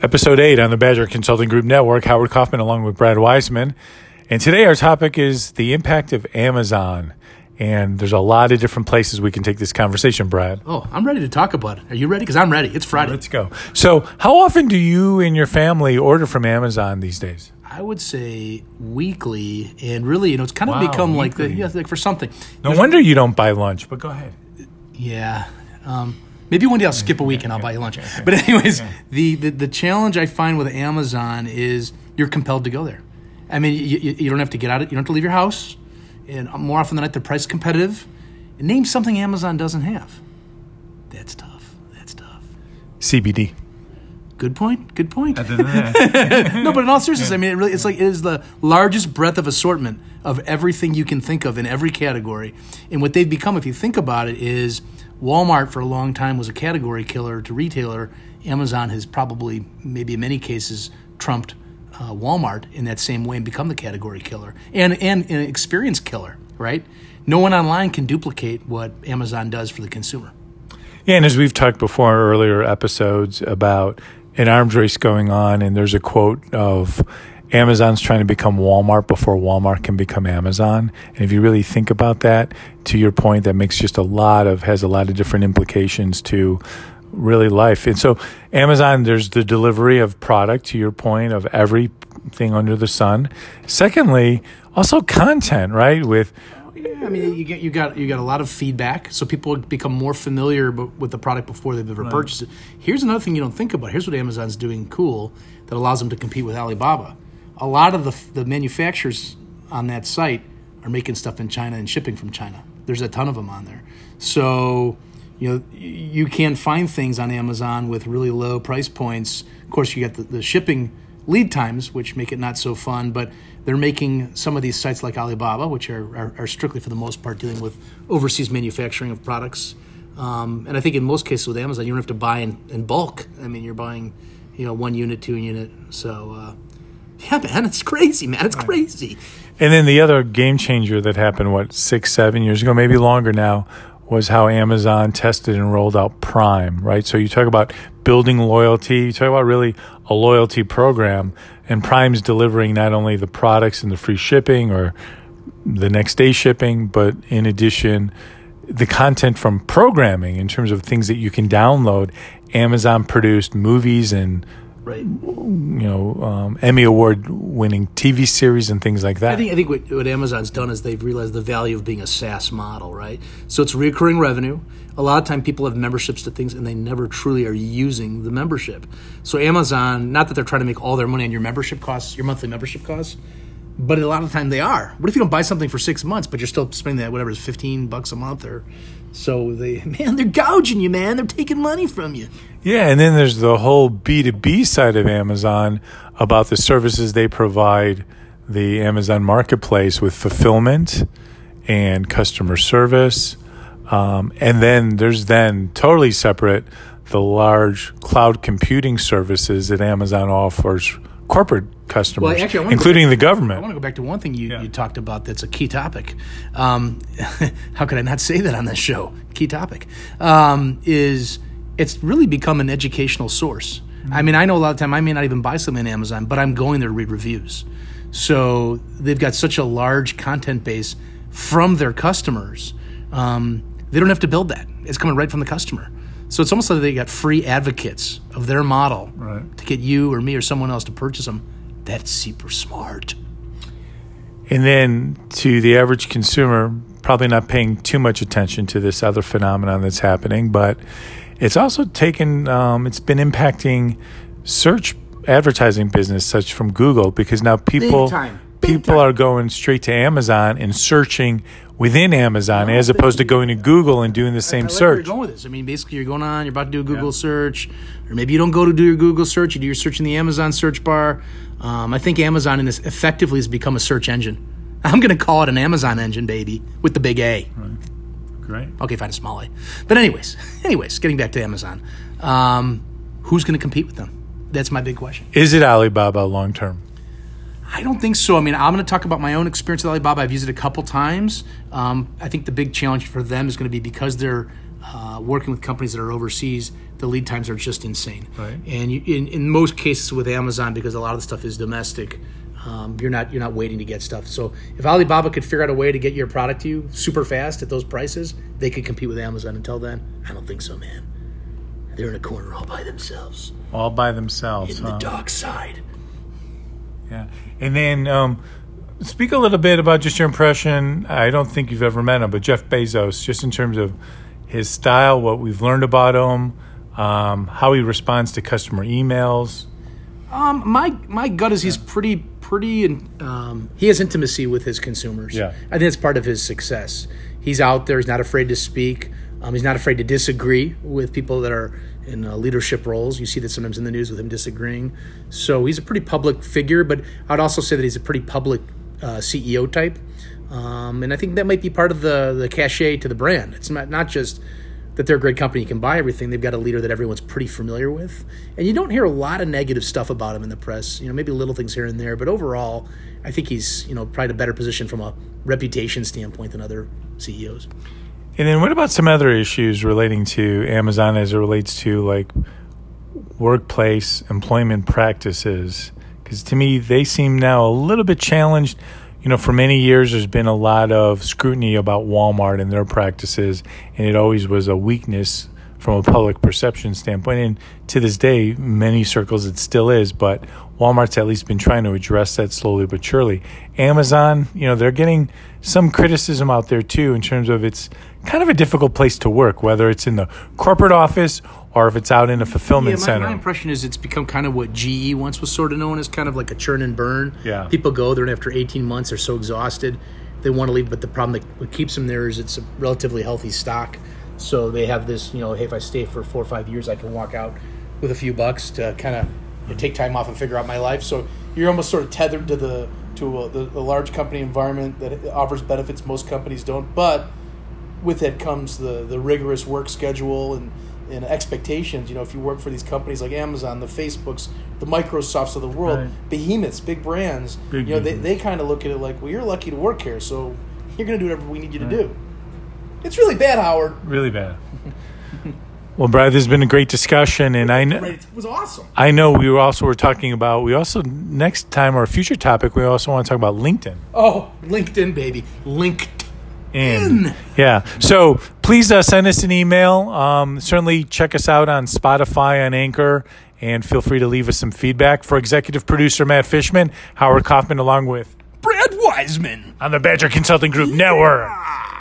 Episode 8 on the Badger Consulting Group Network. Howard Kaufman along with Brad Wiseman. And today our topic is the impact of Amazon. And there's a lot of different places we can take this conversation, Brad. Oh, I'm ready to talk about it. Are you ready? Because I'm ready. It's Friday. Let's go. So, how often do you and your family order from Amazon these days? I would say weekly, and really, you know, it's kind of Wow, become like the yeah, like for something. No wonder you don't buy lunch, but go ahead. Yeah. Um, maybe one day I'll skip a week and I'll buy you lunch. But anyways, the, the the challenge I find with Amazon is you're compelled to go there. I mean, you, you, you don't have to get out of it You don't have to leave your house, and more often than not, they're price competitive. And Name something Amazon doesn't have. That's tough. That's tough. CBD. Good point. Good point. no, but in all seriousness, I mean, it really, it's like it is the largest breadth of assortment of everything you can think of in every category. And what they've become, if you think about it, is Walmart for a long time was a category killer to retailer. Amazon has probably, maybe in many cases, trumped uh, Walmart in that same way and become the category killer and and an experience killer. Right? No one online can duplicate what Amazon does for the consumer. Yeah, and as we've talked before in earlier episodes about an arms race going on, and there's a quote of Amazon's trying to become Walmart before Walmart can become Amazon. And if you really think about that, to your point, that makes just a lot of has a lot of different implications to really life. And so Amazon, there's the delivery of product, to your point, of everything under the sun. Secondly, also content, right? With Yeah, I mean, you get you got you got a lot of feedback, so people become more familiar b- with the product before they've ever purchased it. Here's another thing you don't think about. Here's what Amazon's doing cool that allows them to compete with Alibaba. A lot of the the manufacturers on that site are making stuff in China and shipping from China. There's a ton of them on there, so you know you can find things on Amazon with really low price points. Of course, you get the, the shipping lead times, which make it not so fun. But they're making some of these sites like Alibaba, which are, are, are strictly for the most part dealing with overseas manufacturing of products. Um, and I think in most cases with Amazon, you don't have to buy in, in bulk. I mean, you're buying, you know, one unit, two unit. So, uh, yeah, man, it's crazy, man. It's crazy. And then the other game changer that happened, what, six, seven years ago, maybe longer now, was how Amazon tested and rolled out Prime, right? So you talk about building loyalty, you talk about really a loyalty program, and Prime's delivering not only the products and the free shipping or the next day shipping, but in addition, the content from programming in terms of things that you can download. Amazon produced movies and. You know um, Emmy award winning TV series and things like that. I think I think what, what Amazon's done is they've realized the value of being a SaaS model, right? So it's recurring revenue. A lot of time people have memberships to things and they never truly are using the membership. So Amazon, not that they're trying to make all their money on your membership costs, your monthly membership costs, but a lot of the time they are. What if you don't buy something for six months, but you're still spending that whatever is fifteen bucks a month or so they man, they're gouging you, man. They're taking money from you. Yeah, and then there's the whole B2B side of Amazon about the services they provide the Amazon marketplace with fulfillment and customer service. Um, and then there's then totally separate the large cloud computing services that Amazon offers corporate customers, Well, actually, including the government. I want to go back to one thing you, Yeah. you talked about that's a key topic. Um, how could I not say that on this show? Key topic um, is it's really become an educational source. I mean, I know a lot of time I may not even buy something on Amazon, but I'm going there to read reviews. So they've got such a large content base from their customers. Um, they don't have to build that; it's coming right from the customer. So it's almost like they got free advocates of their model Right. to get you or me or someone else to purchase them. That's super smart. And then to the average consumer, probably not paying too much attention to this other phenomenon that's happening, but it's also taken, um, it's been impacting search advertising business, such from Google, because now people time. People are going straight to Amazon and searching within Amazon as opposed to going to Google and doing the I same search. where you're going with this. I mean, basically, you're going on, you're about to do a Google search, or maybe you don't go to do your Google search, you do your search in the Amazon search bar. Um, I think Amazon in this effectively has become a search engine. I'm going to call it an Amazon engine, baby, with the big A. Great. Okay, fine, a small A. But anyways, anyways, getting back to Amazon, um, who's going to compete with them? That's my big question. Is it Alibaba long term? I don't think so. I mean, I'm going to talk about my own experience with Alibaba. I've used it a couple times. Um, I think the big challenge for them is going to be because they're uh, working with companies that are overseas, the lead times are just insane. Right. And you, in in most cases with Amazon, because a lot of the stuff is domestic, um, you're not you're not waiting to get stuff. So if Alibaba could figure out a way to get your product to you super fast at those prices, they could compete with Amazon. Until then, I don't think so, man. They're in a corner all by themselves All by themselves. in huh? the dark side. Yeah. And then um, speak a little bit about just your impression. I don't think you've ever met him, but Jeff Bezos, just in terms of his style, what we've learned about him, um, how he responds to customer emails. Um, my my gut is he's pretty pretty and um, he has intimacy with his consumers. Yeah. I think it's part of his success. He's out there. He's not afraid to speak. Um, he's not afraid to disagree with people that are in uh, leadership roles. You see that sometimes in the news with him disagreeing. So he's a pretty public figure, but I'd also say that he's a pretty public uh, CEO type. Um, and I think that might be part of the the cachet to the brand. It's not not just that they're a great company, you can buy everything. They've got a leader that everyone's pretty familiar with, and you don't hear a lot of negative stuff about him in the press. You know, maybe little things here and there, but overall, I think he's you know probably in a better position from a reputation standpoint than other CEOs. And then what about some other issues relating to Amazon as it relates to like workplace employment practices? Because to me, they seem now a little bit challenged. You know, for many years, there's been a lot of scrutiny about Walmart and their practices, and it always was a weakness from a public perception standpoint. And to this day, many circles it still is, but Walmart's at least been trying to address that slowly but surely. Amazon, you know, they're getting some criticism out there too in terms of it's kind of a difficult place to work, whether it's in the corporate office or if it's out in a fulfillment Yeah, my, center. my impression is it's become kind of what GE once was sort of known as, kind of like a churn and burn. Yeah. people go there and after 18 months they're so exhausted they want to leave. But the problem that keeps them there is it's a relatively healthy stock, so they have this you know hey if I stay for four or five years I can walk out with a few bucks to kind of you know, take time off and figure out my life. So you're almost sort of tethered to the to a, the, the large company environment that offers benefits most companies don't, but with it comes the the rigorous work schedule and and expectations. You know, if you work for these companies like Amazon, the Facebooks, the Microsofts of the world, Right. behemoths, big brands, Big you know, they, they kind of look at it like, well, you're lucky to work here, so you're going to do whatever we need you to do. It's really bad, Howard. really bad. well, Brad, this has been a great discussion, and I know. It was awesome. I know we were also were talking about we also next time our future topic we also want to talk about LinkedIn. Oh, LinkedIn, baby. LinkedIn. in. Yeah. So please uh, send us an email. Um, certainly check us out on Spotify, on Anchor, and feel free to leave us some feedback. For executive producer Matt Fishman, Howard Kaufman, along with Brad Wiseman. on the Badger Consulting Group Network. Ah.